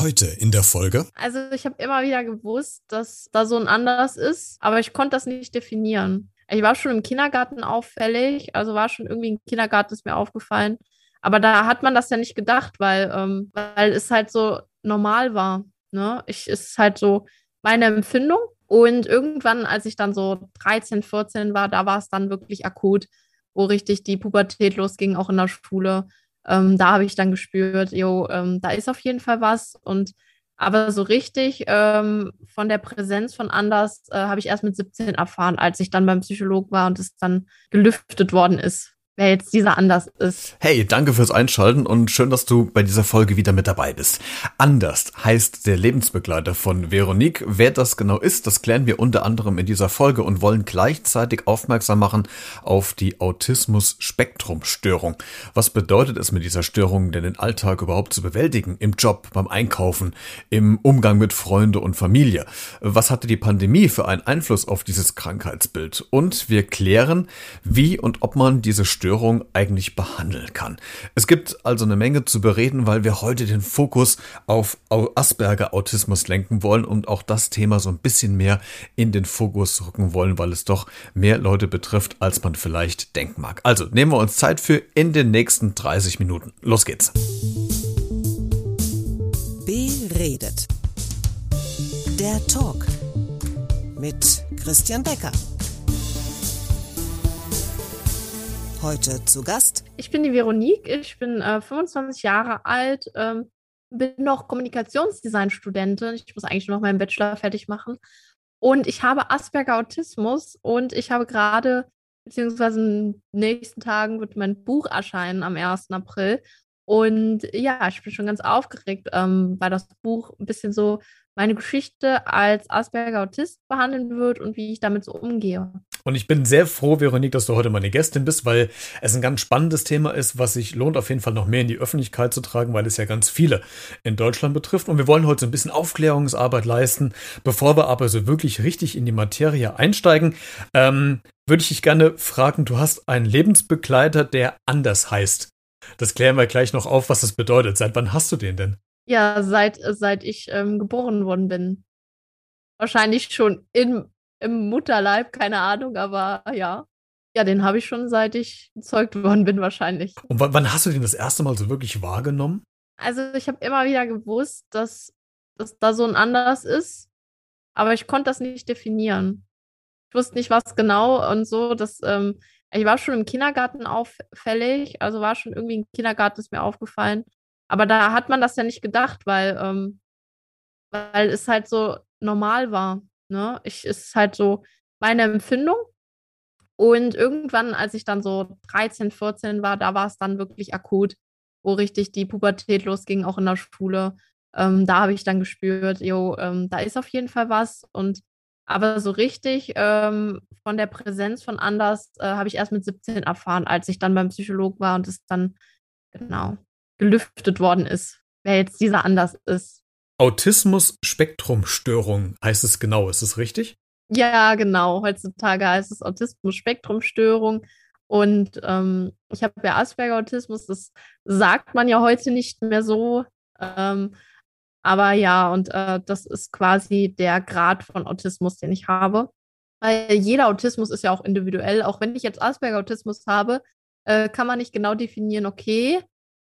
Heute in der Folge. Also ich habe immer wieder gewusst, dass da so ein Anders ist, aber ich konnte das nicht definieren. Ich war schon im Kindergarten auffällig, also war schon irgendwie im Kindergarten ist mir aufgefallen. Aber da hat man das ja nicht gedacht, weil, ähm, weil es halt so normal war. Ne? Ich, es ist halt so meine Empfindung. Und irgendwann, als ich dann so 13, 14 war, da war es dann wirklich akut, wo richtig die Pubertät losging, auch in der Schule. Ähm, da habe ich dann gespürt, jo, ähm, da ist auf jeden Fall was. Und aber so richtig ähm, von der Präsenz von Anders äh, habe ich erst mit 17 erfahren, als ich dann beim Psychologen war und es dann gelüftet worden ist wer jetzt dieser Anders ist. Hey, danke fürs Einschalten und schön, dass du bei dieser Folge wieder mit dabei bist. Anders heißt der Lebensbegleiter von Veronique. Wer das genau ist, das klären wir unter anderem in dieser Folge und wollen gleichzeitig aufmerksam machen auf die Autismus-Spektrum-Störung. Was bedeutet es mit dieser Störung denn den Alltag überhaupt zu bewältigen? Im Job, beim Einkaufen, im Umgang mit Freunde und Familie? Was hatte die Pandemie für einen Einfluss auf dieses Krankheitsbild? Und wir klären, wie und ob man diese Störung Störung eigentlich behandeln kann. Es gibt also eine Menge zu bereden, weil wir heute den Fokus auf Asperger-Autismus lenken wollen und auch das Thema so ein bisschen mehr in den Fokus rücken wollen, weil es doch mehr Leute betrifft, als man vielleicht denken mag. Also nehmen wir uns Zeit für in den nächsten 30 Minuten. Los geht's. Beredet. Der Talk mit Christian Becker. Heute zu Gast. Ich bin die Veronique, ich bin äh, 25 Jahre alt, ähm, bin noch Kommunikationsdesign-Studentin. Ich muss eigentlich noch meinen Bachelor fertig machen. Und ich habe Asperger Autismus und ich habe gerade, beziehungsweise in den nächsten Tagen wird mein Buch erscheinen am 1. April. Und ja, ich bin schon ganz aufgeregt, ähm, weil das Buch ein bisschen so meine Geschichte als Asperger-Autist behandeln wird und wie ich damit so umgehe. Und ich bin sehr froh, Veronique, dass du heute meine Gästin bist, weil es ein ganz spannendes Thema ist, was sich lohnt, auf jeden Fall noch mehr in die Öffentlichkeit zu tragen, weil es ja ganz viele in Deutschland betrifft. Und wir wollen heute so ein bisschen Aufklärungsarbeit leisten. Bevor wir aber so wirklich richtig in die Materie einsteigen, ähm, würde ich dich gerne fragen, du hast einen Lebensbegleiter, der anders heißt. Das klären wir gleich noch auf, was das bedeutet. Seit wann hast du den denn? Ja, seit, seit ich ähm, geboren worden bin. Wahrscheinlich schon in, im Mutterleib, keine Ahnung, aber ja. Ja, den habe ich schon seit ich gezeugt worden bin, wahrscheinlich. Und wann hast du den das erste Mal so wirklich wahrgenommen? Also, ich habe immer wieder gewusst, dass, dass da so ein Anders ist, aber ich konnte das nicht definieren. Ich wusste nicht, was genau und so. Dass, ähm, ich war schon im Kindergarten auffällig, also war schon irgendwie im Kindergarten ist mir aufgefallen, aber da hat man das ja nicht gedacht, weil, ähm, weil es halt so normal war. Ne? Ich, ist halt so meine Empfindung. Und irgendwann, als ich dann so 13, 14 war, da war es dann wirklich akut, wo richtig die Pubertät losging, auch in der Schule. Ähm, da habe ich dann gespürt, jo, ähm, da ist auf jeden Fall was. Und aber so richtig ähm, von der Präsenz von anders äh, habe ich erst mit 17 erfahren, als ich dann beim Psychologen war und es dann genau gelüftet worden ist, wer jetzt dieser anders ist. Autismus-Spektrum-Störung heißt es genau, ist es richtig? Ja, genau. Heutzutage heißt es Autismus-Spektrum-Störung. Und ähm, ich habe ja Asperger-Autismus, das sagt man ja heute nicht mehr so. Ähm, aber ja, und äh, das ist quasi der Grad von Autismus, den ich habe. Weil jeder Autismus ist ja auch individuell. Auch wenn ich jetzt Asperger-Autismus habe, äh, kann man nicht genau definieren, okay,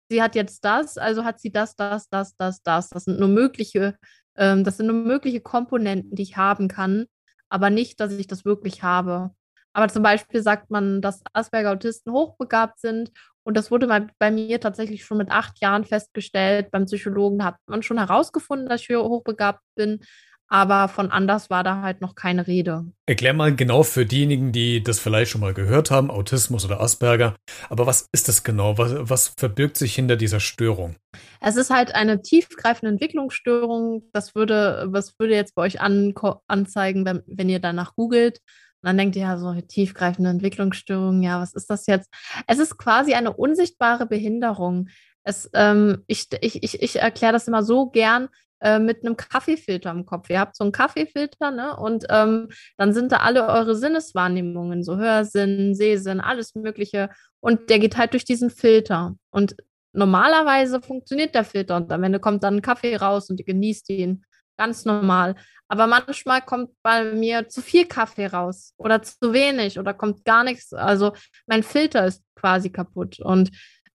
sie hat jetzt das, also hat sie das, das, das, das, das. Das sind nur mögliche, ähm, das sind nur mögliche Komponenten, die ich haben kann, aber nicht, dass ich das wirklich habe. Aber zum Beispiel sagt man, dass Asperger-Autisten hochbegabt sind. Und das wurde bei, bei mir tatsächlich schon mit acht Jahren festgestellt. Beim Psychologen hat man schon herausgefunden, dass ich hochbegabt bin aber von anders war da halt noch keine Rede. Erklär mal genau für diejenigen, die das vielleicht schon mal gehört haben, Autismus oder Asperger. Aber was ist das genau? Was, was verbirgt sich hinter dieser Störung? Es ist halt eine tiefgreifende Entwicklungsstörung. Das würde, was würde jetzt bei euch an, anzeigen, wenn, wenn ihr danach googelt. Und dann denkt ihr ja so, tiefgreifende Entwicklungsstörung, ja, was ist das jetzt? Es ist quasi eine unsichtbare Behinderung. Es, ähm, ich ich, ich, ich erkläre das immer so gern, äh, mit einem Kaffeefilter im Kopf. Ihr habt so einen Kaffeefilter, ne? Und ähm, dann sind da alle eure Sinneswahrnehmungen, so Hörsinn, Sehsinn, alles Mögliche. Und der geht halt durch diesen Filter. Und normalerweise funktioniert der Filter und am Ende kommt dann ein Kaffee raus und ihr genießt ihn. Ganz normal. Aber manchmal kommt bei mir zu viel Kaffee raus oder zu wenig oder kommt gar nichts. Also mein Filter ist quasi kaputt und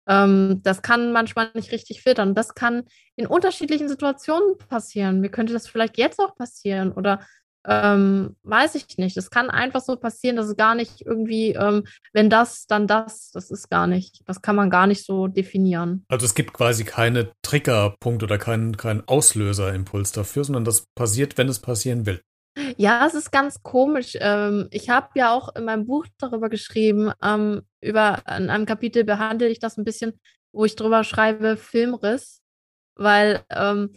ähm, das kann manchmal nicht richtig filtern. Das kann in unterschiedlichen Situationen passieren. Mir könnte das vielleicht jetzt auch passieren oder ähm, weiß ich nicht. Es kann einfach so passieren, dass es gar nicht irgendwie, ähm, wenn das, dann das, das ist gar nicht, das kann man gar nicht so definieren. Also es gibt quasi keine Triggerpunkt oder keinen kein Auslöserimpuls dafür, sondern das passiert, wenn es passieren will. Ja, es ist ganz komisch. Ähm, ich habe ja auch in meinem Buch darüber geschrieben, ähm, über in einem Kapitel behandle ich das ein bisschen, wo ich drüber schreibe, Filmriss, weil ähm,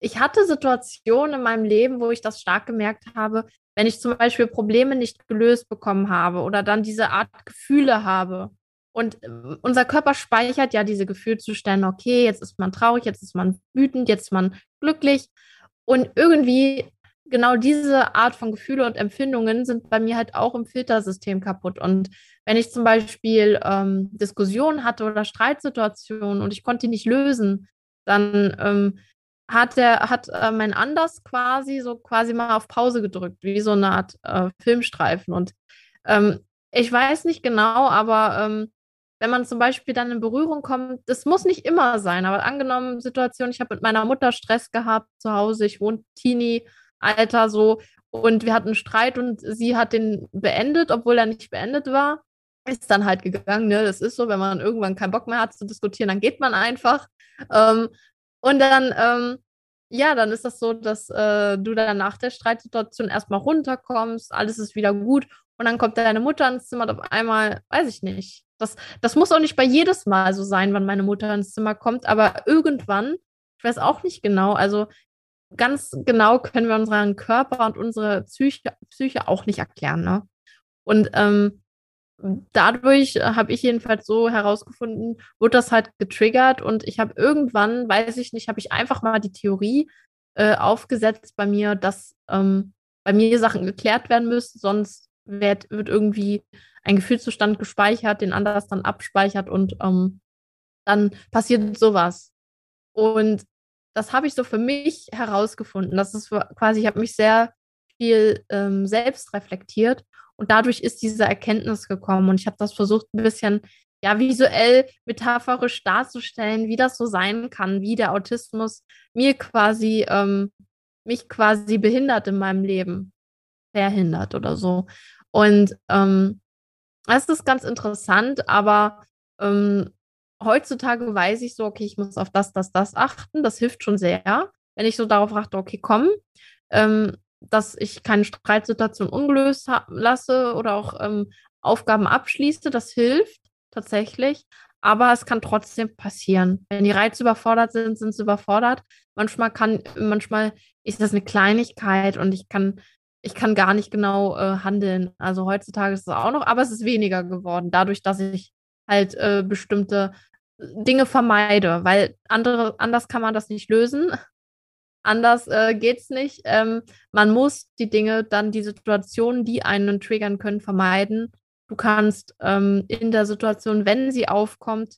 ich hatte Situationen in meinem Leben, wo ich das stark gemerkt habe, wenn ich zum Beispiel Probleme nicht gelöst bekommen habe oder dann diese Art Gefühle habe. Und äh, unser Körper speichert ja diese Gefühlzustände, okay, jetzt ist man traurig, jetzt ist man wütend, jetzt ist man glücklich. Und irgendwie genau diese Art von Gefühle und Empfindungen sind bei mir halt auch im Filtersystem kaputt. Und wenn ich zum Beispiel ähm, Diskussionen hatte oder Streitsituationen und ich konnte die nicht lösen, dann ähm, hat der, hat äh, mein Anders quasi so quasi mal auf Pause gedrückt, wie so eine Art äh, Filmstreifen. Und ähm, ich weiß nicht genau, aber ähm, wenn man zum Beispiel dann in Berührung kommt, das muss nicht immer sein, aber angenommen Situation, ich habe mit meiner Mutter Stress gehabt zu Hause, ich wohne Teenie-Alter so und wir hatten Streit und sie hat den beendet, obwohl er nicht beendet war. Ist dann halt gegangen, ne? Das ist so, wenn man irgendwann keinen Bock mehr hat zu diskutieren, dann geht man einfach. Ähm, und dann, ähm, ja, dann ist das so, dass äh, du dann nach der Streitsituation erstmal runterkommst, alles ist wieder gut und dann kommt deine Mutter ins Zimmer und auf einmal, weiß ich nicht. Das, das muss auch nicht bei jedes Mal so sein, wann meine Mutter ins Zimmer kommt, aber irgendwann, ich weiß auch nicht genau, also ganz genau können wir unseren Körper und unsere Psyche, Psyche auch nicht erklären. Ne? Und ähm, dadurch habe ich jedenfalls so herausgefunden, wurde das halt getriggert und ich habe irgendwann, weiß ich nicht, habe ich einfach mal die Theorie äh, aufgesetzt bei mir, dass ähm, bei mir Sachen geklärt werden müssen, sonst wird, wird irgendwie ein Gefühlszustand gespeichert, den anders dann abspeichert und ähm, dann passiert sowas. Und das habe ich so für mich herausgefunden. Das ist quasi, ich habe mich sehr viel ähm, selbst reflektiert und dadurch ist diese Erkenntnis gekommen. Und ich habe das versucht, ein bisschen ja, visuell, metaphorisch darzustellen, wie das so sein kann, wie der Autismus mir quasi, ähm, mich quasi behindert in meinem Leben. Verhindert oder so. Und ähm, ist ganz interessant, aber ähm, heutzutage weiß ich so, okay, ich muss auf das, das, das achten. Das hilft schon sehr, wenn ich so darauf achte, okay, komm, ähm, dass ich keine Streitsituation ungelöst lasse oder auch ähm, Aufgaben abschließe. Das hilft tatsächlich. Aber es kann trotzdem passieren. Wenn die Reize überfordert sind, sind sie überfordert. Manchmal kann, manchmal ist das eine Kleinigkeit und ich kann, ich kann gar nicht genau äh, handeln. Also heutzutage ist es auch noch, aber es ist weniger geworden, dadurch, dass ich halt äh, bestimmte Dinge vermeide, weil andere, anders kann man das nicht lösen. Anders äh, es nicht. Ähm, man muss die Dinge, dann die Situationen, die einen triggern können, vermeiden. Du kannst ähm, in der Situation, wenn sie aufkommt,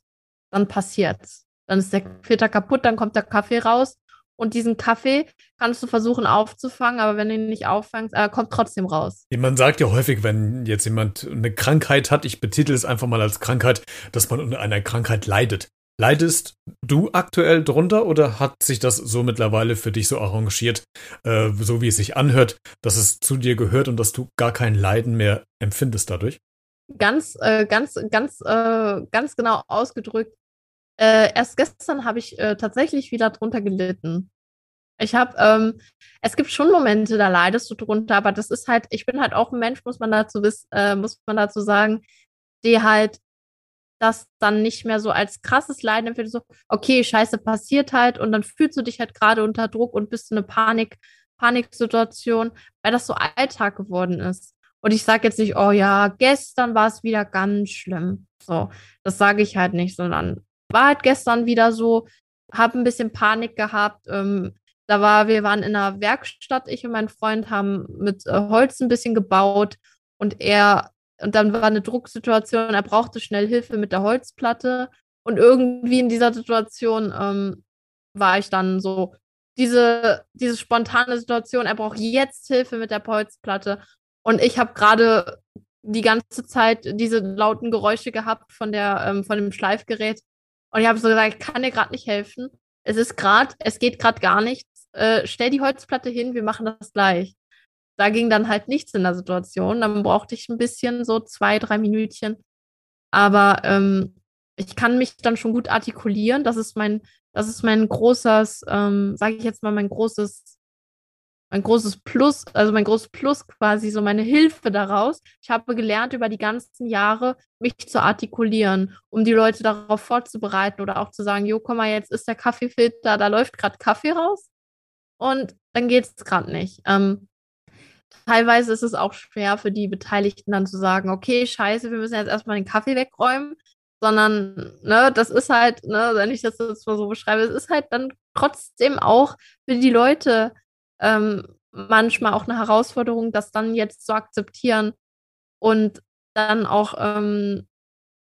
dann passiert's. Dann ist der Filter kaputt, dann kommt der Kaffee raus. Und diesen Kaffee kannst du versuchen aufzufangen, aber wenn du ihn nicht auffängst, er kommt trotzdem raus. Man sagt ja häufig, wenn jetzt jemand eine Krankheit hat, ich betitel es einfach mal als Krankheit, dass man unter einer Krankheit leidet. Leidest du aktuell drunter oder hat sich das so mittlerweile für dich so arrangiert, äh, so wie es sich anhört, dass es zu dir gehört und dass du gar kein Leiden mehr empfindest dadurch? Ganz, äh, ganz, ganz, äh, ganz genau ausgedrückt. Äh, erst gestern habe ich äh, tatsächlich wieder drunter gelitten. Ich habe, ähm, es gibt schon Momente, da leidest du drunter, aber das ist halt, ich bin halt auch ein Mensch, muss man dazu wissen, äh, muss man dazu sagen, die halt das dann nicht mehr so als krasses Leiden empfindet, so, okay, scheiße, passiert halt und dann fühlst du dich halt gerade unter Druck und bist in eine Panik, Paniksituation, weil das so Alltag geworden ist. Und ich sage jetzt nicht, oh ja, gestern war es wieder ganz schlimm. So, das sage ich halt nicht, sondern war halt gestern wieder so, habe ein bisschen Panik gehabt. Ähm, da war, wir waren in einer Werkstatt, ich und mein Freund haben mit äh, Holz ein bisschen gebaut und er und dann war eine Drucksituation, er brauchte schnell Hilfe mit der Holzplatte Und irgendwie in dieser Situation ähm, war ich dann so, diese, diese spontane Situation, er braucht jetzt Hilfe mit der Polzplatte. Und ich habe gerade die ganze Zeit diese lauten Geräusche gehabt von, der, ähm, von dem Schleifgerät. Und ich habe so gesagt, ich kann dir gerade nicht helfen. Es ist gerade, es geht gerade gar nichts. Äh, stell die Holzplatte hin, wir machen das gleich. Da ging dann halt nichts in der Situation. Dann brauchte ich ein bisschen, so zwei, drei Minütchen. Aber ähm, ich kann mich dann schon gut artikulieren. Das ist mein, das ist mein großes, ähm, sage ich jetzt mal, mein großes, mein großes Plus, also mein großes Plus quasi, so meine Hilfe daraus. Ich habe gelernt, über die ganzen Jahre mich zu artikulieren, um die Leute darauf vorzubereiten oder auch zu sagen, jo, komm mal, jetzt ist der Kaffeefilter, da läuft gerade Kaffee raus und dann geht es gerade nicht. Ähm, teilweise ist es auch schwer für die Beteiligten dann zu sagen, okay, scheiße, wir müssen jetzt erstmal den Kaffee wegräumen sondern ne, das ist halt, ne, wenn ich das jetzt mal so beschreibe, es ist halt dann trotzdem auch für die Leute ähm, manchmal auch eine Herausforderung, das dann jetzt zu akzeptieren und dann auch ähm,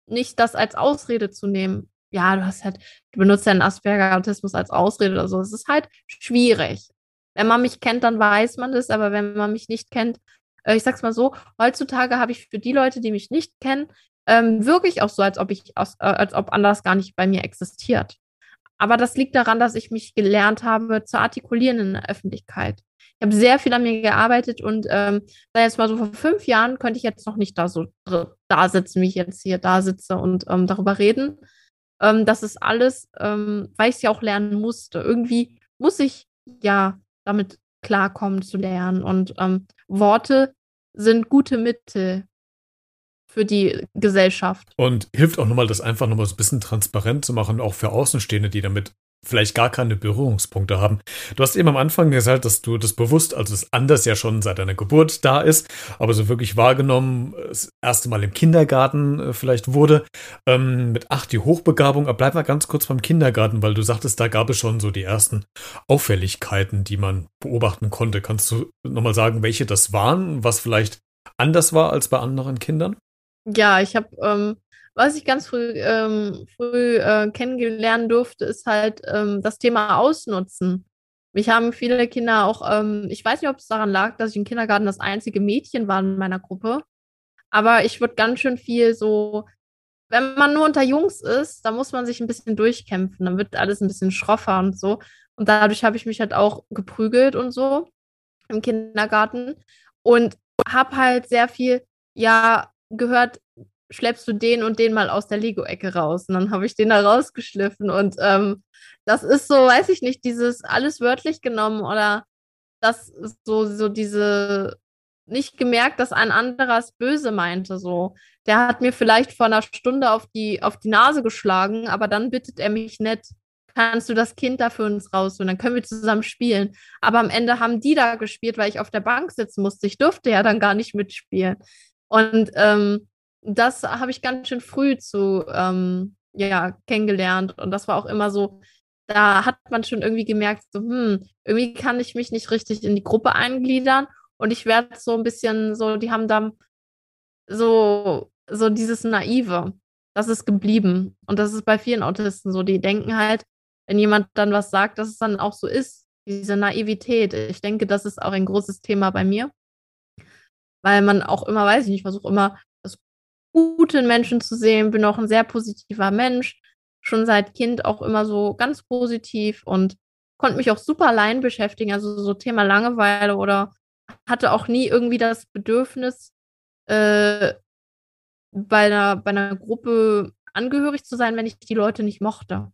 nicht das als Ausrede zu nehmen. Ja, du hast halt, du benutzt ja den Asperger-Autismus als Ausrede oder so. Es ist halt schwierig. Wenn man mich kennt, dann weiß man das, aber wenn man mich nicht kennt, äh, ich sag's mal so, heutzutage habe ich für die Leute, die mich nicht kennen, ähm, wirklich auch so, als ob ich, äh, als ob anders gar nicht bei mir existiert. Aber das liegt daran, dass ich mich gelernt habe zu artikulieren in der Öffentlichkeit. Ich habe sehr viel an mir gearbeitet und ähm, da jetzt mal so vor fünf Jahren könnte ich jetzt noch nicht da so da sitzen, wie ich jetzt hier da sitze und ähm, darüber reden. Ähm, das ist alles, ähm, weil ich es ja auch lernen musste. Irgendwie muss ich ja damit klarkommen zu lernen und ähm, Worte sind gute Mittel, für die Gesellschaft. Und hilft auch nochmal, das einfach nochmal so ein bisschen transparent zu machen, auch für Außenstehende, die damit vielleicht gar keine Berührungspunkte haben. Du hast eben am Anfang gesagt, dass du das bewusst, also das anders ja schon seit deiner Geburt da ist, aber so wirklich wahrgenommen, das erste Mal im Kindergarten äh, vielleicht wurde. Ähm, mit acht die Hochbegabung, aber bleib mal ganz kurz beim Kindergarten, weil du sagtest, da gab es schon so die ersten Auffälligkeiten, die man beobachten konnte. Kannst du nochmal sagen, welche das waren, was vielleicht anders war als bei anderen Kindern? Ja, ich habe, ähm, was ich ganz früh, ähm, früh äh, kennengelernt durfte, ist halt ähm, das Thema Ausnutzen. Mich haben viele Kinder auch, ähm, ich weiß nicht, ob es daran lag, dass ich im Kindergarten das einzige Mädchen war in meiner Gruppe, aber ich wurde ganz schön viel so, wenn man nur unter Jungs ist, dann muss man sich ein bisschen durchkämpfen, dann wird alles ein bisschen schroffer und so. Und dadurch habe ich mich halt auch geprügelt und so im Kindergarten und habe halt sehr viel, ja, gehört, schleppst du den und den mal aus der Lego-Ecke raus. Und dann habe ich den da rausgeschliffen. Und ähm, das ist so, weiß ich nicht, dieses alles wörtlich genommen oder das so, so diese nicht gemerkt, dass ein anderer es böse meinte. So, der hat mir vielleicht vor einer Stunde auf die, auf die Nase geschlagen, aber dann bittet er mich nett, kannst du das Kind da für uns raus und dann können wir zusammen spielen. Aber am Ende haben die da gespielt, weil ich auf der Bank sitzen musste. Ich durfte ja dann gar nicht mitspielen. Und ähm, das habe ich ganz schön früh zu ähm, ja, kennengelernt. Und das war auch immer so, da hat man schon irgendwie gemerkt, so, hm, irgendwie kann ich mich nicht richtig in die Gruppe eingliedern. Und ich werde so ein bisschen so, die haben dann so, so dieses Naive. Das ist geblieben. Und das ist bei vielen Autisten so. Die denken halt, wenn jemand dann was sagt, dass es dann auch so ist. Diese Naivität. Ich denke, das ist auch ein großes Thema bei mir weil man auch immer, weiß ich nicht, versuche immer das Gute in Menschen zu sehen, bin auch ein sehr positiver Mensch, schon seit Kind auch immer so ganz positiv und konnte mich auch super allein beschäftigen, also so Thema Langeweile oder hatte auch nie irgendwie das Bedürfnis, äh, bei, einer, bei einer Gruppe angehörig zu sein, wenn ich die Leute nicht mochte.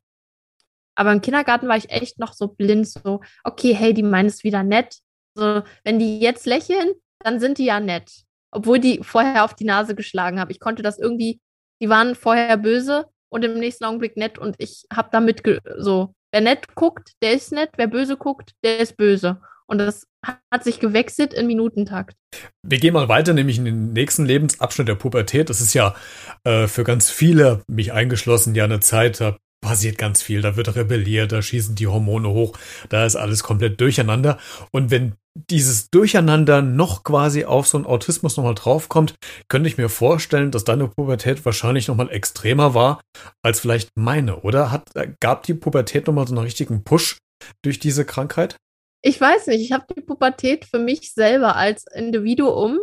Aber im Kindergarten war ich echt noch so blind, so, okay, hey, die meinen es wieder nett. So, wenn die jetzt lächeln, dann sind die ja nett. Obwohl die vorher auf die Nase geschlagen haben. Ich konnte das irgendwie, die waren vorher böse und im nächsten Augenblick nett und ich habe damit so, wer nett guckt, der ist nett, wer böse guckt, der ist böse. Und das hat sich gewechselt in Minutentakt. Wir gehen mal weiter, nämlich in den nächsten Lebensabschnitt der Pubertät. Das ist ja äh, für ganz viele, mich eingeschlossen, ja eine Zeit, da passiert ganz viel, da wird rebelliert, da schießen die Hormone hoch, da ist alles komplett durcheinander. Und wenn dieses Durcheinander noch quasi auf so einen Autismus nochmal draufkommt, könnte ich mir vorstellen, dass deine Pubertät wahrscheinlich nochmal extremer war als vielleicht meine, oder? Hat, gab die Pubertät nochmal so einen richtigen Push durch diese Krankheit? Ich weiß nicht, ich habe die Pubertät für mich selber als Individuum,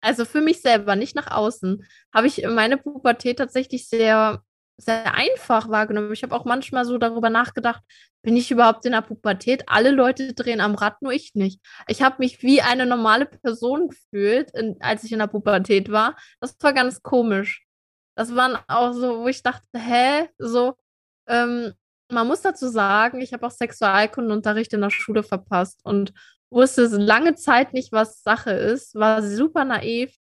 also für mich selber, nicht nach außen, habe ich meine Pubertät tatsächlich sehr sehr einfach wahrgenommen. Ich habe auch manchmal so darüber nachgedacht, bin ich überhaupt in der Pubertät? Alle Leute drehen am Rad, nur ich nicht. Ich habe mich wie eine normale Person gefühlt, in, als ich in der Pubertät war. Das war ganz komisch. Das waren auch so, wo ich dachte, hä, so, ähm, man muss dazu sagen, ich habe auch Sexualkundenunterricht in der Schule verpasst und wusste lange Zeit nicht, was Sache ist, war super naiv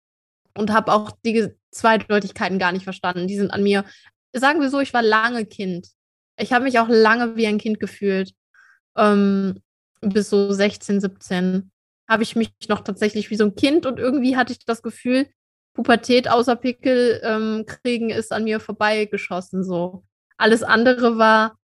und habe auch die Zweideutigkeiten gar nicht verstanden. Die sind an mir sagen wir so, ich war lange Kind. Ich habe mich auch lange wie ein Kind gefühlt. Ähm, bis so 16, 17 habe ich mich noch tatsächlich wie so ein Kind und irgendwie hatte ich das Gefühl, Pubertät außer Pickel ähm, kriegen ist an mir vorbeigeschossen. So. Alles andere war,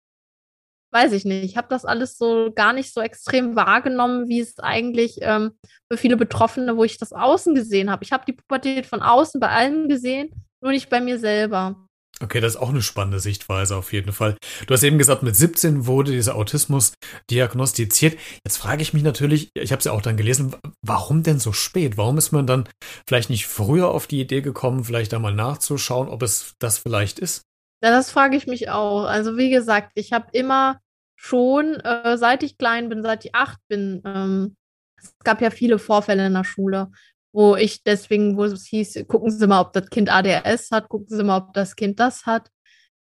weiß ich nicht, ich habe das alles so gar nicht so extrem wahrgenommen, wie es eigentlich ähm, für viele Betroffene, wo ich das außen gesehen habe. Ich habe die Pubertät von außen bei allen gesehen, nur nicht bei mir selber. Okay, das ist auch eine spannende Sichtweise auf jeden Fall. Du hast eben gesagt, mit 17 wurde dieser Autismus diagnostiziert. Jetzt frage ich mich natürlich, ich habe es ja auch dann gelesen, warum denn so spät? Warum ist man dann vielleicht nicht früher auf die Idee gekommen, vielleicht da mal nachzuschauen, ob es das vielleicht ist? Ja, das frage ich mich auch. Also wie gesagt, ich habe immer schon, äh, seit ich klein bin, seit ich acht bin, ähm, es gab ja viele Vorfälle in der Schule, wo ich deswegen, wo es hieß, gucken Sie mal, ob das Kind ADHS hat, gucken Sie mal, ob das Kind das hat,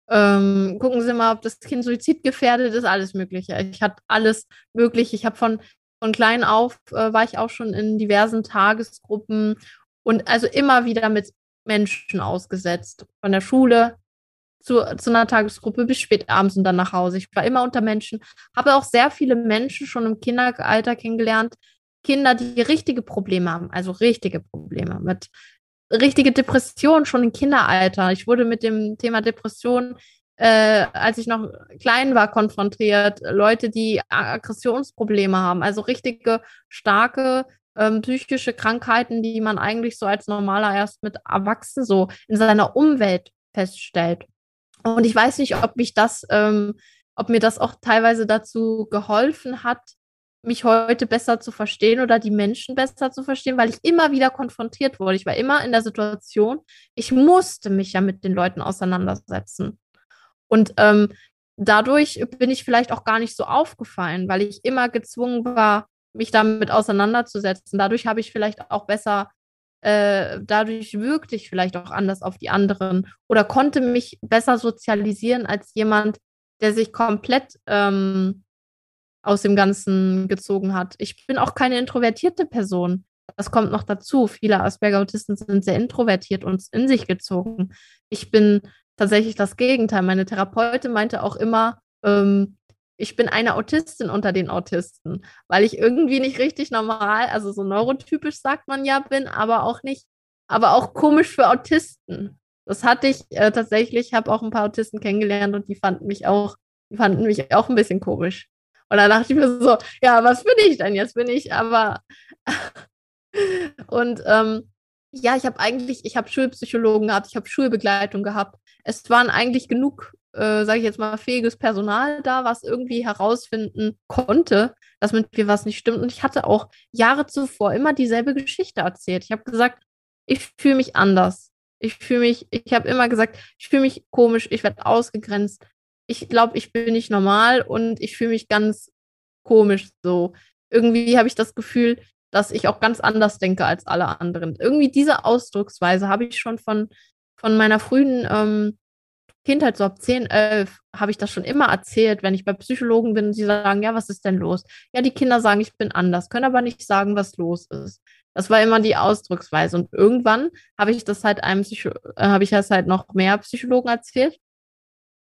ähm, gucken Sie mal, ob das Kind suizidgefährdet ist, alles Mögliche. Ich hatte alles möglich. Ich habe von, von klein auf, äh, war ich auch schon in diversen Tagesgruppen und also immer wieder mit Menschen ausgesetzt. Von der Schule zu, zu einer Tagesgruppe bis spät abends und dann nach Hause. Ich war immer unter Menschen, habe auch sehr viele Menschen schon im Kinderalter kennengelernt, Kinder, die richtige Probleme haben, also richtige Probleme mit richtige Depression schon im Kinderalter. Ich wurde mit dem Thema Depression, äh, als ich noch klein war, konfrontiert. Leute, die Aggressionsprobleme haben, also richtige starke ähm, psychische Krankheiten, die man eigentlich so als normaler erst mit Erwachsenen so in seiner Umwelt feststellt. Und ich weiß nicht, ob mich das, ähm, ob mir das auch teilweise dazu geholfen hat, mich heute besser zu verstehen oder die Menschen besser zu verstehen, weil ich immer wieder konfrontiert wurde. Ich war immer in der Situation, ich musste mich ja mit den Leuten auseinandersetzen. Und ähm, dadurch bin ich vielleicht auch gar nicht so aufgefallen, weil ich immer gezwungen war, mich damit auseinanderzusetzen. Dadurch habe ich vielleicht auch besser, äh, dadurch wirklich vielleicht auch anders auf die anderen oder konnte mich besser sozialisieren als jemand, der sich komplett ähm, aus dem Ganzen gezogen hat. Ich bin auch keine introvertierte Person. Das kommt noch dazu. Viele Asperger-Autisten sind sehr introvertiert und in sich gezogen. Ich bin tatsächlich das Gegenteil. Meine Therapeutin meinte auch immer, ähm, ich bin eine Autistin unter den Autisten, weil ich irgendwie nicht richtig normal, also so neurotypisch sagt man ja, bin, aber auch nicht, aber auch komisch für Autisten. Das hatte ich äh, tatsächlich, habe auch ein paar Autisten kennengelernt und die fanden mich auch, die fanden mich auch ein bisschen komisch. Und dann dachte ich mir so, ja, was bin ich denn? Jetzt bin ich aber. und ähm, ja, ich habe eigentlich, ich habe Schulpsychologen gehabt, ich habe Schulbegleitung gehabt. Es waren eigentlich genug, äh, sage ich jetzt mal, fähiges Personal da, was irgendwie herausfinden konnte, dass mit mir was nicht stimmt. Und ich hatte auch Jahre zuvor immer dieselbe Geschichte erzählt. Ich habe gesagt, ich fühle mich anders. Ich fühle mich, ich habe immer gesagt, ich fühle mich komisch, ich werde ausgegrenzt, ich glaube, ich bin nicht normal und ich fühle mich ganz komisch so. Irgendwie habe ich das Gefühl, dass ich auch ganz anders denke als alle anderen. Irgendwie diese Ausdrucksweise habe ich schon von, von meiner frühen ähm, Kindheit, so ab 10, 11, habe ich das schon immer erzählt, wenn ich bei Psychologen bin und sie sagen, ja, was ist denn los? Ja, die Kinder sagen, ich bin anders, können aber nicht sagen, was los ist. Das war immer die Ausdrucksweise. Und irgendwann habe ich das halt einem Psycho äh, habe ich das halt noch mehr Psychologen erzählt.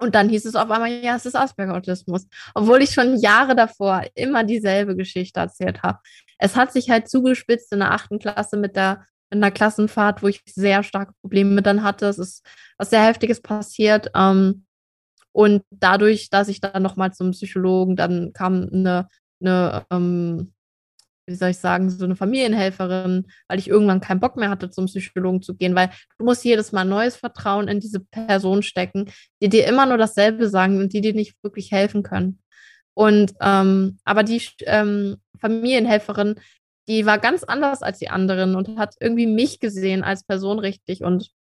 Und dann hieß es auf einmal, ja, es ist Asperger-Autismus. Obwohl ich schon Jahre davor immer dieselbe Geschichte erzählt habe. Es hat sich halt zugespitzt in der achten Klasse mit der in der Klassenfahrt, wo ich sehr starke Probleme dann hatte. Es ist was sehr Heftiges passiert. Ähm, Und dadurch, dass ich dann nochmal zum Psychologen, dann kam eine, eine ähm, wie soll ich sagen, so eine Familienhelferin, weil ich irgendwann keinen Bock mehr hatte, zum Psychologen zu gehen, weil du musst jedes Mal neues Vertrauen in diese Person stecken, die dir immer nur dasselbe sagen und die dir nicht wirklich helfen können. Und ähm, aber die ähm, Familienhelferin, die war ganz anders als die anderen und hat irgendwie mich gesehen als Person richtig und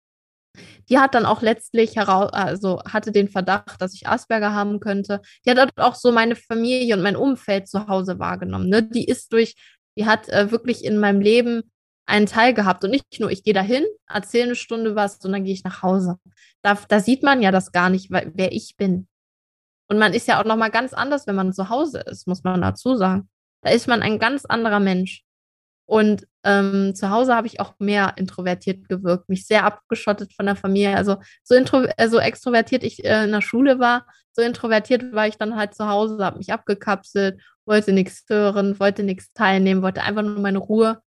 die hat dann auch letztlich heraus, also hatte den Verdacht, dass ich Asperger haben könnte. Die hat auch so meine Familie und mein Umfeld zu Hause wahrgenommen. Ne? Die ist durch, die hat äh, wirklich in meinem Leben einen Teil gehabt. Und nicht nur, ich gehe dahin, erzähle eine Stunde was und dann gehe ich nach Hause. Da, da sieht man ja das gar nicht, wer ich bin. Und man ist ja auch nochmal ganz anders, wenn man zu Hause ist, muss man dazu sagen. Da ist man ein ganz anderer Mensch. Und ähm, zu Hause habe ich auch mehr introvertiert gewirkt, mich sehr abgeschottet von der Familie. Also so, intro äh, so extrovertiert ich äh, in der Schule war, so introvertiert war ich dann halt zu Hause, habe mich abgekapselt, wollte nichts hören, wollte nichts teilnehmen, wollte einfach nur meine Ruhe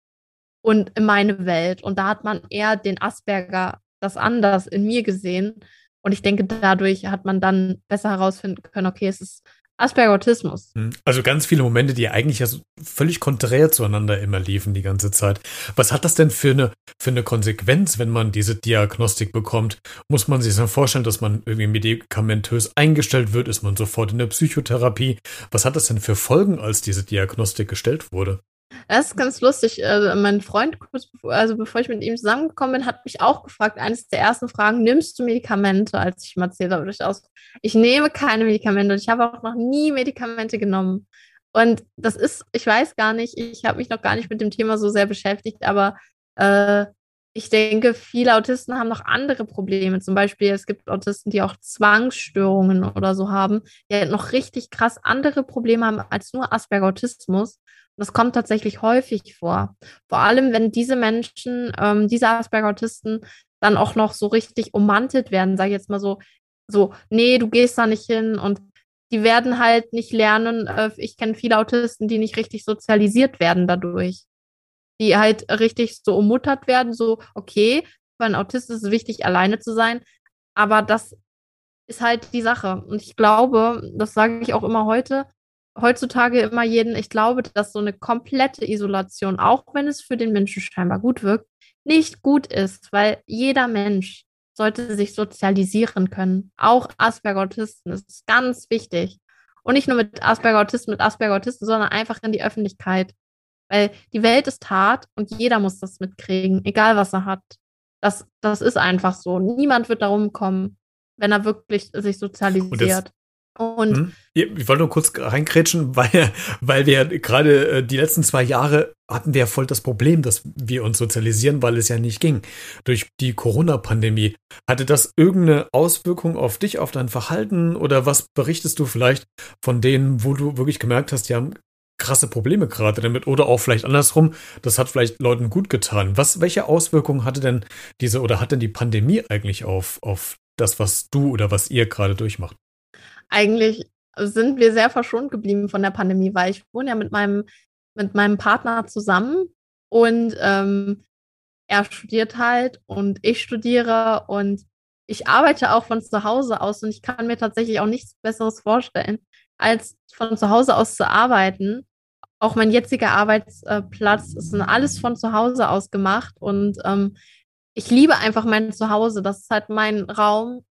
und in meine Welt. Und da hat man eher den Asperger das anders in mir gesehen. Und ich denke, dadurch hat man dann besser herausfinden können, okay, es ist Asperger-Autismus. Hm. Also ganz viele Momente, die eigentlich ja so völlig konträr zueinander immer liefen die ganze Zeit. Was hat das denn für eine, für eine Konsequenz, wenn man diese Diagnostik bekommt? Muss man sich dann vorstellen, dass man irgendwie medikamentös eingestellt wird? Ist man sofort in der Psychotherapie? Was hat das denn für Folgen, als diese Diagnostik gestellt wurde? Das ist ganz lustig. Also mein Freund, kurz bevor, also bevor ich mit ihm zusammengekommen bin, hat mich auch gefragt, eines der ersten Fragen, nimmst du Medikamente, als ich ihm erzählt habe, durchaus. Ich nehme keine Medikamente und ich habe auch noch nie Medikamente genommen. Und das ist, ich weiß gar nicht, ich habe mich noch gar nicht mit dem Thema so sehr beschäftigt, aber äh, ich denke, viele Autisten haben noch andere Probleme. Zum Beispiel, es gibt Autisten, die auch Zwangsstörungen oder so haben, die halt noch richtig krass andere Probleme haben als nur Asperger-Autismus. Das kommt tatsächlich häufig vor. Vor allem, wenn diese Menschen, ähm, diese Asperger-Autisten, dann auch noch so richtig ummantelt werden, sage ich jetzt mal so, so, nee, du gehst da nicht hin und die werden halt nicht lernen. Äh, ich kenne viele Autisten, die nicht richtig sozialisiert werden dadurch. Die halt richtig so ummuttert werden, so, okay, für einen Autist ist es wichtig, alleine zu sein, aber das ist halt die Sache. Und ich glaube, das sage ich auch immer heute, heutzutage immer jeden, ich glaube, dass so eine komplette Isolation, auch wenn es für den Menschen scheinbar gut wirkt, nicht gut ist, weil jeder Mensch sollte sich sozialisieren können. Auch Asperger-Autisten, das ist ganz wichtig. Und nicht nur mit Asperger-Autisten, mit Asperger-Autisten, sondern einfach in die Öffentlichkeit. Weil die Welt ist hart und jeder muss das mitkriegen, egal was er hat. Das, das ist einfach so. Niemand wird darum kommen, wenn er wirklich sich sozialisiert. Und hm? ich wollte nur kurz reinkrätschen, weil, weil wir gerade äh, die letzten zwei Jahre hatten wir voll das Problem, dass wir uns sozialisieren, weil es ja nicht ging. Durch die Corona-Pandemie. Hatte das irgendeine Auswirkung auf dich, auf dein Verhalten oder was berichtest du vielleicht von denen, wo du wirklich gemerkt hast, die haben krasse Probleme gerade damit oder auch vielleicht andersrum, das hat vielleicht Leuten gut getan. Was, welche Auswirkungen hatte denn diese oder hat denn die Pandemie eigentlich auf, auf das, was du oder was ihr gerade durchmacht? Eigentlich sind wir sehr verschont geblieben von der Pandemie, weil ich wohne ja mit meinem, mit meinem Partner zusammen und ähm, er studiert halt und ich studiere und ich arbeite auch von zu Hause aus und ich kann mir tatsächlich auch nichts Besseres vorstellen, als von zu Hause aus zu arbeiten. Auch mein jetziger Arbeitsplatz ist alles von zu Hause aus gemacht und ähm, ich liebe einfach mein Zuhause. Das ist halt mein Raum,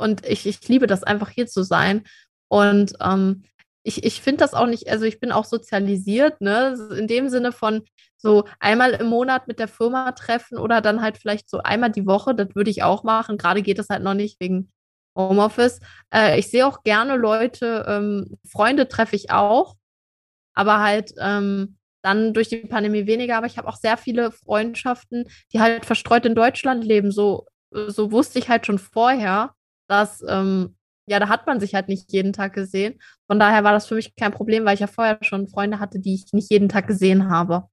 und ich, ich liebe das einfach hier zu sein. Und ähm, ich, ich finde das auch nicht, also ich bin auch sozialisiert, ne? In dem Sinne von so einmal im Monat mit der Firma treffen oder dann halt vielleicht so einmal die Woche, das würde ich auch machen. Gerade geht das halt noch nicht wegen Homeoffice. Äh, ich sehe auch gerne Leute, ähm, Freunde treffe ich auch, aber halt ähm, dann durch die Pandemie weniger. Aber ich habe auch sehr viele Freundschaften, die halt verstreut in Deutschland leben. So, so wusste ich halt schon vorher dass, ähm, ja, da hat man sich halt nicht jeden Tag gesehen. Von daher war das für mich kein Problem, weil ich ja vorher schon Freunde hatte, die ich nicht jeden Tag gesehen habe.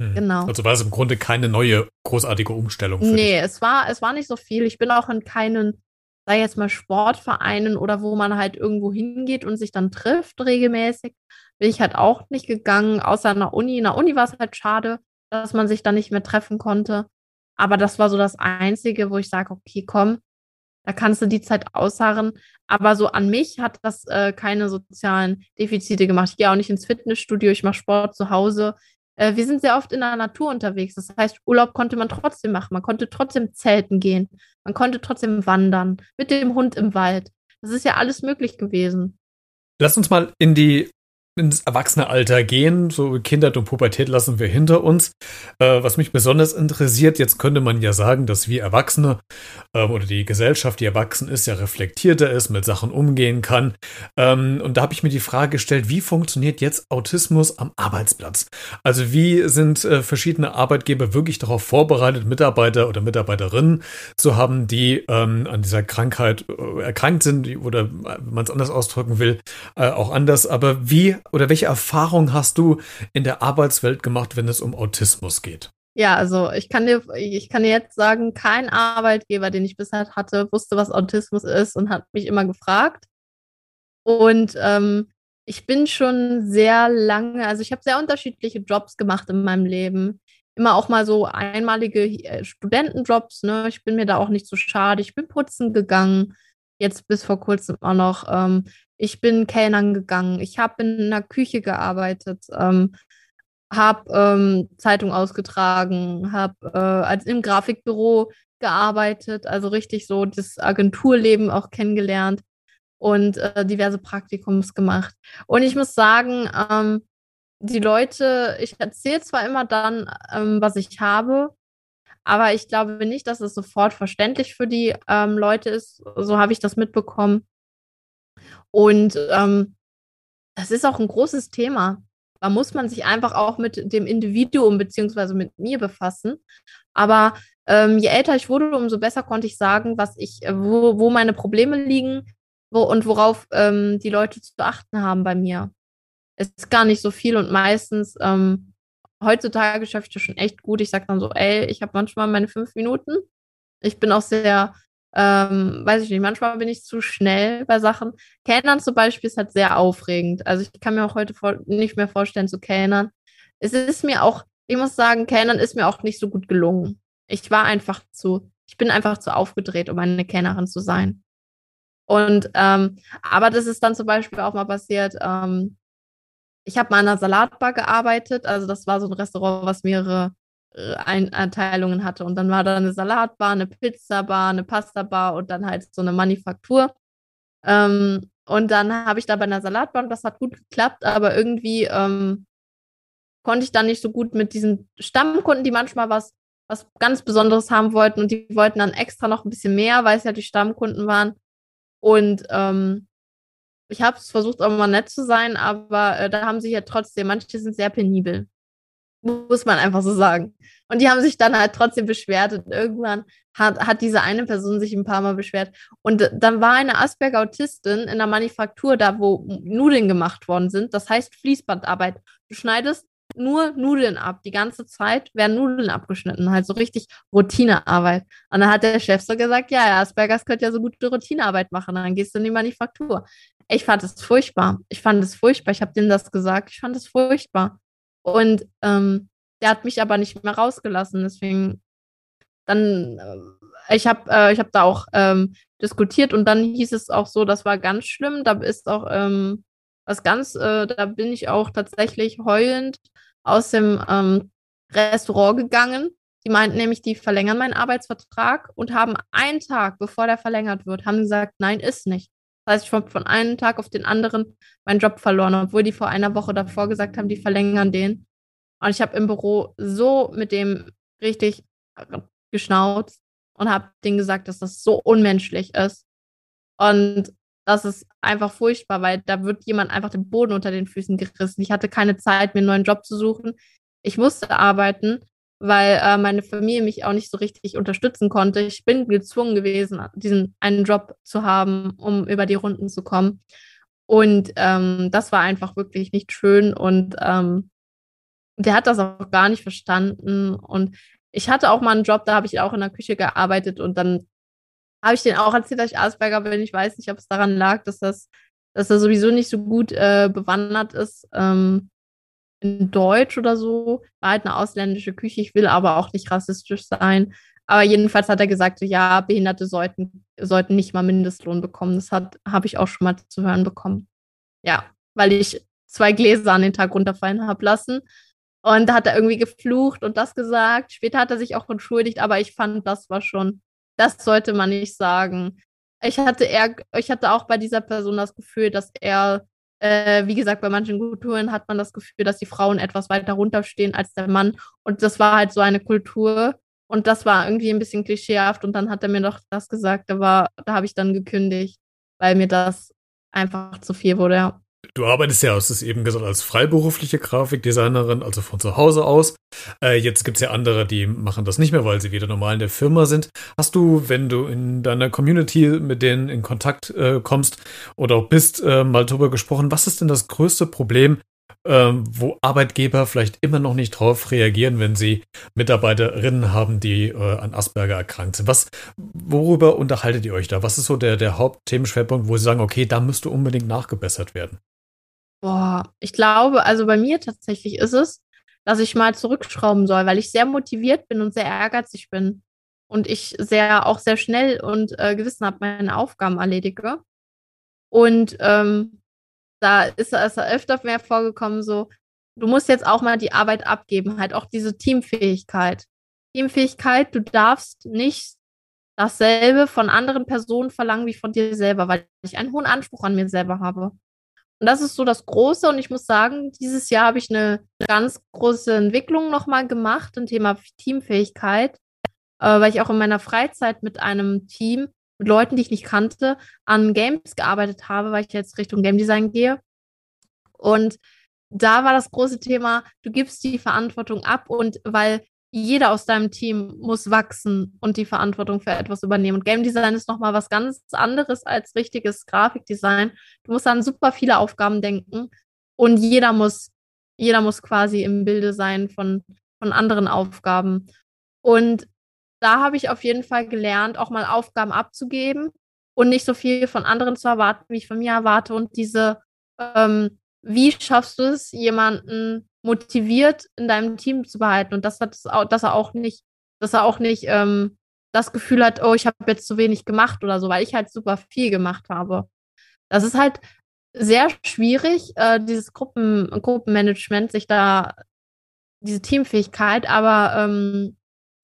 Hm. Genau. Also war es im Grunde keine neue großartige Umstellung. Für nee, dich. es war, es war nicht so viel. Ich bin auch in keinen, sei jetzt mal Sportvereinen oder wo man halt irgendwo hingeht und sich dann trifft regelmäßig. Bin ich halt auch nicht gegangen, außer in der Uni. In der Uni war es halt schade, dass man sich dann nicht mehr treffen konnte. Aber das war so das Einzige, wo ich sage, okay, komm, da kannst du die Zeit ausharren. Aber so an mich hat das äh, keine sozialen Defizite gemacht. Ich gehe auch nicht ins Fitnessstudio, ich mache Sport zu Hause. Äh, wir sind sehr oft in der Natur unterwegs. Das heißt, Urlaub konnte man trotzdem machen. Man konnte trotzdem zelten gehen. Man konnte trotzdem wandern. Mit dem Hund im Wald. Das ist ja alles möglich gewesen. Lass uns mal in die ins Erwachsenealter gehen. So Kindheit und Pubertät lassen wir hinter uns. Äh, was mich besonders interessiert, jetzt könnte man ja sagen, dass wir Erwachsene äh, oder die Gesellschaft, die erwachsen ist, ja reflektierter ist, mit Sachen umgehen kann. Ähm, und da habe ich mir die Frage gestellt, wie funktioniert jetzt Autismus am Arbeitsplatz? Also wie sind äh, verschiedene Arbeitgeber wirklich darauf vorbereitet, Mitarbeiter oder Mitarbeiterinnen zu haben, die ähm, an dieser Krankheit äh, erkrankt sind oder, wenn man es anders ausdrücken will, äh, auch anders. Aber wie oder welche Erfahrungen hast du in der Arbeitswelt gemacht, wenn es um Autismus geht? Ja, also ich kann dir, ich kann dir jetzt sagen, kein Arbeitgeber, den ich bisher hatte, wusste, was Autismus ist und hat mich immer gefragt. Und ähm, ich bin schon sehr lange, also ich habe sehr unterschiedliche Jobs gemacht in meinem Leben. Immer auch mal so einmalige äh, Studentenjobs, ne? Ich bin mir da auch nicht so schade. Ich bin putzen gegangen, jetzt bis vor kurzem auch noch. Ähm, ich bin Kellnern gegangen. Ich habe in einer Küche gearbeitet, ähm, habe ähm, Zeitung ausgetragen, habe äh, als im Grafikbüro gearbeitet, also richtig so das Agenturleben auch kennengelernt und äh, diverse Praktikums gemacht. Und ich muss sagen, ähm, die Leute, ich erzähle zwar immer dann, ähm, was ich habe, aber ich glaube nicht, dass es sofort verständlich für die ähm, Leute ist. So habe ich das mitbekommen. Und ähm, das ist auch ein großes Thema. Da muss man sich einfach auch mit dem Individuum beziehungsweise mit mir befassen. Aber ähm, je älter ich wurde, umso besser konnte ich sagen, was ich, äh, wo, wo meine Probleme liegen wo, und worauf ähm, die Leute zu achten haben bei mir. Es ist gar nicht so viel und meistens ähm, heutzutage schaffe ich das schon echt gut. Ich sage dann so, ey, ich habe manchmal meine fünf Minuten. Ich bin auch sehr ähm, weiß ich nicht, manchmal bin ich zu schnell bei Sachen. Kellnern zum Beispiel ist halt sehr aufregend. Also ich kann mir auch heute nicht mehr vorstellen zu kellnern. Es ist mir auch, ich muss sagen, Kellnern ist mir auch nicht so gut gelungen. Ich war einfach zu, ich bin einfach zu aufgedreht, um eine Kellnerin zu sein. Und ähm, aber das ist dann zum Beispiel auch mal passiert. Ähm, ich habe mal in einer Salatbar gearbeitet. Also das war so ein Restaurant, was mehrere Einteilungen hatte. Und dann war da eine Salatbar, eine Pizzabar, eine Pastabar und dann halt so eine Manufaktur. Ähm, und dann habe ich da bei einer Salatbar und das hat gut geklappt, aber irgendwie ähm, konnte ich dann nicht so gut mit diesen Stammkunden, die manchmal was, was ganz Besonderes haben wollten und die wollten dann extra noch ein bisschen mehr, weil es ja die Stammkunden waren. Und ähm, ich habe es versucht, auch mal nett zu sein, aber äh, da haben sich ja trotzdem, manche sind sehr penibel muss man einfach so sagen. Und die haben sich dann halt trotzdem beschwert und irgendwann hat, hat diese eine Person sich ein paar Mal beschwert. Und dann war eine Asperger-Autistin in der Manufaktur da, wo Nudeln gemacht worden sind. Das heißt Fließbandarbeit. Du schneidest nur Nudeln ab. Die ganze Zeit werden Nudeln abgeschnitten. Halt so richtig Routinearbeit. Und dann hat der Chef so gesagt, ja, Aspergers könnte ja so gute Routinearbeit machen. Dann gehst du in die Manufaktur. Ich fand es furchtbar. Ich fand es furchtbar. Ich habe denen das gesagt. Ich fand es furchtbar. Und ähm, der hat mich aber nicht mehr rausgelassen. Deswegen dann, äh, ich habe äh, hab da auch ähm, diskutiert und dann hieß es auch so, das war ganz schlimm. Da ist auch ähm, was ganz, äh, da bin ich auch tatsächlich heulend aus dem ähm, Restaurant gegangen. Die meinten nämlich, die verlängern meinen Arbeitsvertrag und haben einen Tag, bevor der verlängert wird, haben gesagt, nein, ist nicht. Das heißt, ich habe von einem Tag auf den anderen meinen Job verloren, obwohl die vor einer Woche davor gesagt haben, die verlängern den. Und ich habe im Büro so mit dem richtig geschnauzt und habe denen gesagt, dass das so unmenschlich ist. Und das ist einfach furchtbar, weil da wird jemand einfach den Boden unter den Füßen gerissen. Ich hatte keine Zeit, mir einen neuen Job zu suchen. Ich musste arbeiten weil äh, meine Familie mich auch nicht so richtig unterstützen konnte. Ich bin gezwungen gewesen, diesen einen Job zu haben, um über die Runden zu kommen. Und ähm, das war einfach wirklich nicht schön. Und ähm, der hat das auch gar nicht verstanden. Und ich hatte auch mal einen Job, da habe ich auch in der Küche gearbeitet und dann habe ich den auch erzählt, dass ich Asperger bin. Ich weiß nicht, ob es daran lag, dass das, dass er sowieso nicht so gut äh, bewandert ist. Ähm, in Deutsch oder so. War halt eine ausländische Küche. Ich will aber auch nicht rassistisch sein. Aber jedenfalls hat er gesagt, so, ja, Behinderte sollten sollten nicht mal Mindestlohn bekommen. Das habe ich auch schon mal zu hören bekommen. Ja, weil ich zwei Gläser an den Tag runterfallen habe lassen. Und da hat er irgendwie geflucht und das gesagt. Später hat er sich auch entschuldigt, aber ich fand, das war schon, das sollte man nicht sagen. Ich hatte eher, ich hatte auch bei dieser Person das Gefühl, dass er, äh, wie gesagt, bei manchen Kulturen hat man das Gefühl, dass die Frauen etwas weiter runterstehen als der Mann. Und das war halt so eine Kultur. Und das war irgendwie ein bisschen klischeehaft. Und dann hat er mir doch das gesagt, da war, da habe ich dann gekündigt, weil mir das einfach zu viel wurde, ja. Du arbeitest ja, hast es eben gesagt, als freiberufliche Grafikdesignerin, also von zu Hause aus. Äh, jetzt gibt es ja andere, die machen das nicht mehr, weil sie wieder normal in der Firma sind. Hast du, wenn du in deiner Community mit denen in Kontakt äh, kommst oder auch bist, äh, mal drüber gesprochen, was ist denn das größte Problem, ähm, wo Arbeitgeber vielleicht immer noch nicht drauf reagieren, wenn sie Mitarbeiterinnen haben, die äh, an Asperger erkrankt sind. Was, worüber unterhaltet ihr euch da? Was ist so der, der Hauptthemenschwerpunkt, wo sie sagen, okay, da müsste unbedingt nachgebessert werden? Boah, ich glaube, also bei mir tatsächlich ist es, dass ich mal zurückschrauben soll, weil ich sehr motiviert bin und sehr ehrgeizig bin und ich sehr auch sehr schnell und äh, gewissenhaft meine Aufgaben erledige. Und ähm, da ist es öfter mehr vorgekommen, so, du musst jetzt auch mal die Arbeit abgeben, halt auch diese Teamfähigkeit. Teamfähigkeit, du darfst nicht dasselbe von anderen Personen verlangen wie von dir selber, weil ich einen hohen Anspruch an mir selber habe. Und das ist so das Große. Und ich muss sagen, dieses Jahr habe ich eine, ganz große Entwicklung nochmal gemacht im Thema Teamfähigkeit, äh, weil ich auch in meiner Freizeit mit einem Team, mit Leuten, die ich nicht kannte, an Games gearbeitet habe, weil ich jetzt Richtung Game Design gehe. Und da war das große Thema, du gibst die Verantwortung ab und weil jeder aus deinem Team muss wachsen und die Verantwortung für etwas übernehmen. Und Game Design ist nochmal was ganz anderes als richtiges Grafikdesign. Du musst an super viele Aufgaben denken und jeder muss, jeder muss quasi im Bilde sein von, von anderen Aufgaben. Und da habe ich auf jeden Fall gelernt, auch mal Aufgaben abzugeben und nicht so viel von anderen zu erwarten, wie ich von mir erwarte. Und diese, ähm, wie schaffst du es, jemanden motiviert in deinem Team zu behalten und das hat dass er auch nicht, dass er auch nicht ähm, das Gefühl hat, oh, ich habe jetzt zu wenig gemacht oder so, weil ich halt super viel gemacht habe. Das ist halt sehr schwierig, äh, dieses Gruppen, Gruppenmanagement, sich da diese Teamfähigkeit, aber ähm,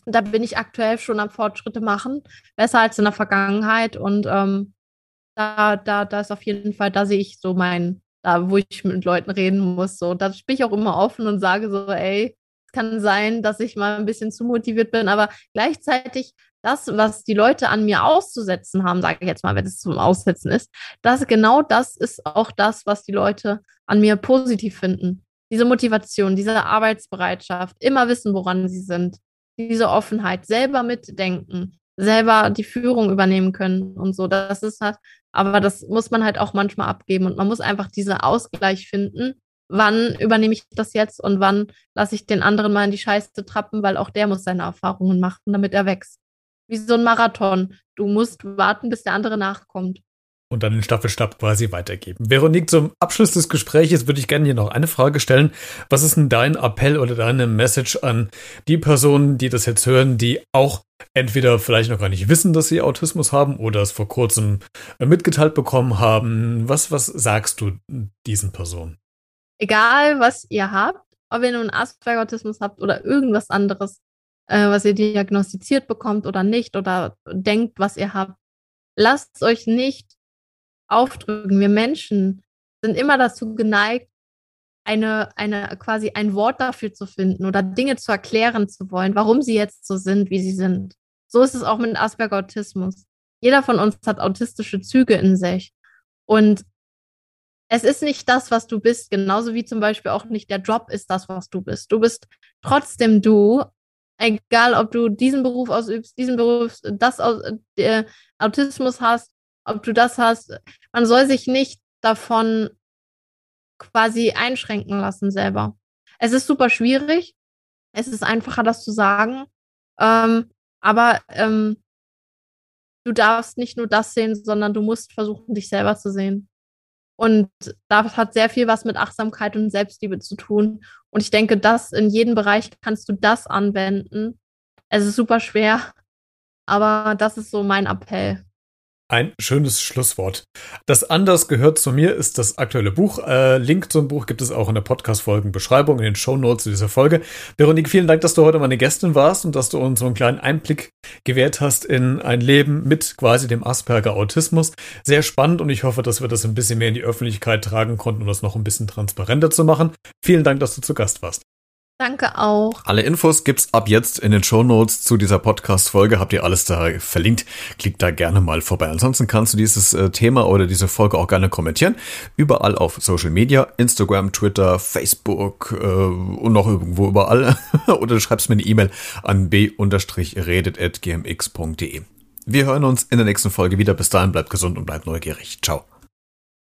da bin ich aktuell schon am Fortschritte machen, besser als in der Vergangenheit und ähm, da, da, da ist auf jeden Fall, da sehe ich so mein, da wo ich mit Leuten reden muss. So, da bin ich auch immer offen und sage so, ey, es kann sein, dass ich mal ein bisschen zu motiviert bin, aber gleichzeitig das, was die Leute an mir auszusetzen haben, sage ich jetzt mal, wenn es zum Aussetzen ist, das genau das ist auch das, was die Leute an mir positiv finden. Diese Motivation, diese Arbeitsbereitschaft, immer wissen, woran sie sind, diese Offenheit, selber mitdenken, selber die Führung übernehmen können und so. Das ist halt, aber das muss man halt auch manchmal abgeben und man muss einfach diesen Ausgleich finden. Wann übernehme ich das jetzt und wann lasse ich den anderen mal in die Scheiße trappen, weil auch der muss seine Erfahrungen machen, damit er wächst. Wie so ein Marathon. Du musst warten, bis der andere nachkommt und dann den Staffelstab quasi weitergeben. Veronique, zum Abschluss des Gespräches würde ich gerne hier noch eine Frage stellen. Was ist denn dein Appell oder deine Message an die Personen, die das jetzt hören, die auch entweder vielleicht noch gar nicht wissen, dass sie Autismus haben oder es vor kurzem mitgeteilt bekommen haben? Was, was sagst du diesen Personen? Egal, was ihr habt, ob ihr nun Asperger-Autismus habt oder irgendwas anderes, äh, was ihr diagnostiziert bekommt oder nicht oder denkt, was ihr habt, lasst euch nicht aufdrücken. Wir Menschen sind immer dazu geneigt, eine, eine, quasi ein Wort dafür zu finden oder Dinge zu erklären zu wollen, warum sie jetzt so sind, wie sie sind. So ist es auch mit Asperger-Autismus. Jeder von uns hat autistische Züge in sich. Und es ist nicht das, was du bist, genauso wie zum Beispiel auch nicht der Job ist das, was du bist. Du bist trotzdem du, egal ob du diesen Beruf ausübst, diesen Beruf, das äh, Autismus hast, ob du das hast. Man soll sich nicht davon quasi einschränken lassen selber. Es ist super schwierig. Es ist einfacher, das zu sagen. Ähm, aber ähm, du darfst nicht nur das sehen, sondern du musst versuchen, dich selber zu sehen. Und das hat sehr viel was mit Achtsamkeit und Selbstliebe zu tun. Und ich denke, das in jedem Bereich kannst du das anwenden. Es ist super schwer, aber das ist so mein Appell. Ein schönes Schlusswort. Das Anders gehört zu mir ist das aktuelle Buch. Äh, Link zum Buch gibt es auch in der Podcast-Folgenbeschreibung, in den Show Notes zu dieser Folge. Veronique, vielen Dank, dass du heute meine Gästin warst und dass du uns so einen kleinen Einblick gewährt hast in ein Leben mit quasi dem Asperger-Autismus. Sehr spannend und ich hoffe, dass wir das ein bisschen mehr in die Öffentlichkeit tragen konnten, um das noch ein bisschen transparenter zu machen. Vielen Dank, dass du zu Gast warst. Danke auch. Alle Infos gibt's ab jetzt in den Show Notes zu dieser Podcast-Folge. Habt ihr alles da verlinkt? Klickt da gerne mal vorbei. Ansonsten kannst du dieses äh, Thema oder diese Folge auch gerne kommentieren. Überall auf Social Media, Instagram, Twitter, Facebook äh, und noch irgendwo überall. oder du schreibst mir eine E-Mail an b-redet.gmx.de. Wir hören uns in der nächsten Folge wieder. Bis dahin bleibt gesund und bleibt neugierig. Ciao.